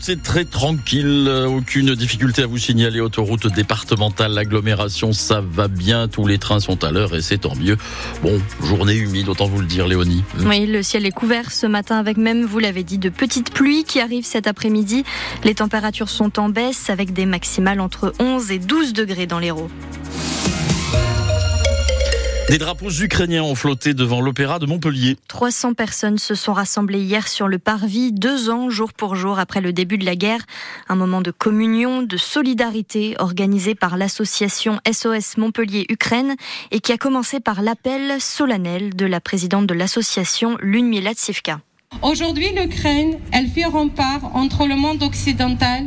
c'est très tranquille. Euh, aucune difficulté à vous signaler. Autoroute départementale, l'agglomération, ça va bien. Tous les trains sont à l'heure et c'est tant mieux. Bon, journée humide, autant vous le dire, Léonie. Oui, le ciel est couvert ce matin avec même, vous l'avez dit, de petites pluies qui arrivent cet après-midi. Les températures sont en baisse avec des maximales entre 11 et 12 degrés dans l'Hérault. Des drapeaux ukrainiens ont flotté devant l'opéra de Montpellier. 300 personnes se sont rassemblées hier sur le parvis, deux ans jour pour jour après le début de la guerre. Un moment de communion, de solidarité organisé par l'association SOS Montpellier-Ukraine et qui a commencé par l'appel solennel de la présidente de l'association, Ludmila Tsivka. Aujourd'hui, l'Ukraine, elle fait rempart entre le monde occidental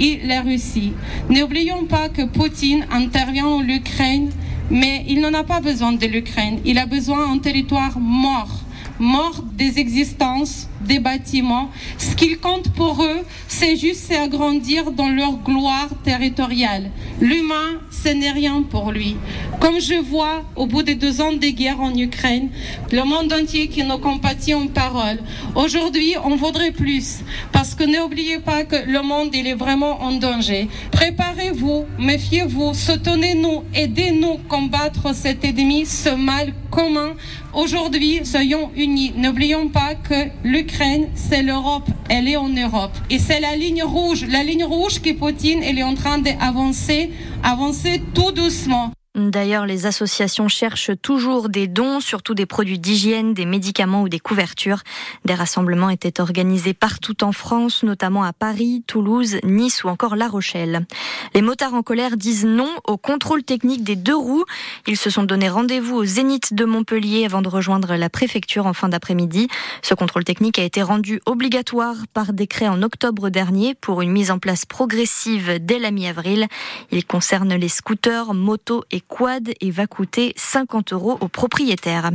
et la Russie. N'oublions pas que Poutine intervient en Ukraine mais il n'en a pas besoin de l'Ukraine. Il a besoin d'un territoire mort, mort des existences, des bâtiments. Ce qu'il compte pour eux, c'est juste agrandir dans leur gloire territoriale. L'humain, ce n'est rien pour lui. Comme je vois au bout de deux ans de guerre en Ukraine, le monde entier qui nous compatit en parole. Aujourd'hui, on voudrait plus, parce que n'oubliez pas que le monde, il est vraiment en danger. Préparez-vous, méfiez-vous, soutenez-nous, aidez-nous combattre cet ennemi, ce mal commun. Aujourd'hui, soyons unis. N'oublions pas que l'Ukraine, c'est l'Europe. Elle est en Europe. Et c'est la ligne rouge. La ligne rouge que Poutine, elle est en train d'avancer, avancer tout doucement. D'ailleurs, les associations cherchent toujours des dons, surtout des produits d'hygiène, des médicaments ou des couvertures. Des rassemblements étaient organisés partout en France, notamment à Paris, Toulouse, Nice ou encore La Rochelle. Les motards en colère disent non au contrôle technique des deux roues. Ils se sont donné rendez-vous au Zénith de Montpellier avant de rejoindre la préfecture en fin d'après-midi. Ce contrôle technique a été rendu obligatoire par décret en octobre dernier pour une mise en place progressive dès la mi-avril. Il concerne les scooters, motos et quad et va coûter 50 euros aux propriétaires.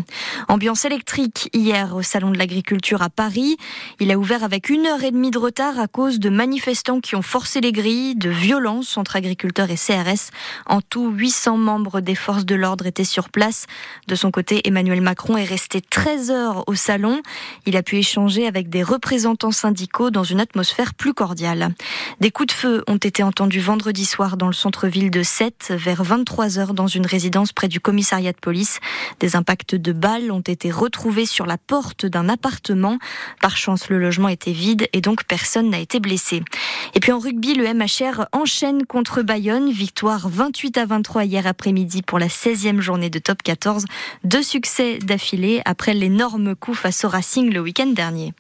Ambiance électrique hier au Salon de l'Agriculture à Paris. Il a ouvert avec une heure et demie de retard à cause de manifestants qui ont forcé les grilles, de violences entre agriculteurs et CRS. En tout, 800 membres des forces de l'ordre étaient sur place. De son côté, Emmanuel Macron est resté 13 heures au salon. Il a pu échanger avec des représentants syndicaux dans une atmosphère plus cordiale. Des coups de feu ont été entendus vendredi soir dans le centre-ville de Sète vers 23 heures dans une résidence près du commissariat de police. Des impacts de balles ont été retrouvés sur la porte d'un appartement. Par chance, le logement était vide et donc personne n'a été blessé. Et puis en rugby, le MHR enchaîne contre Bayonne. Victoire 28 à 23 hier après-midi pour la 16e journée de top 14. Deux succès d'affilée après l'énorme coup face au Racing le week-end dernier.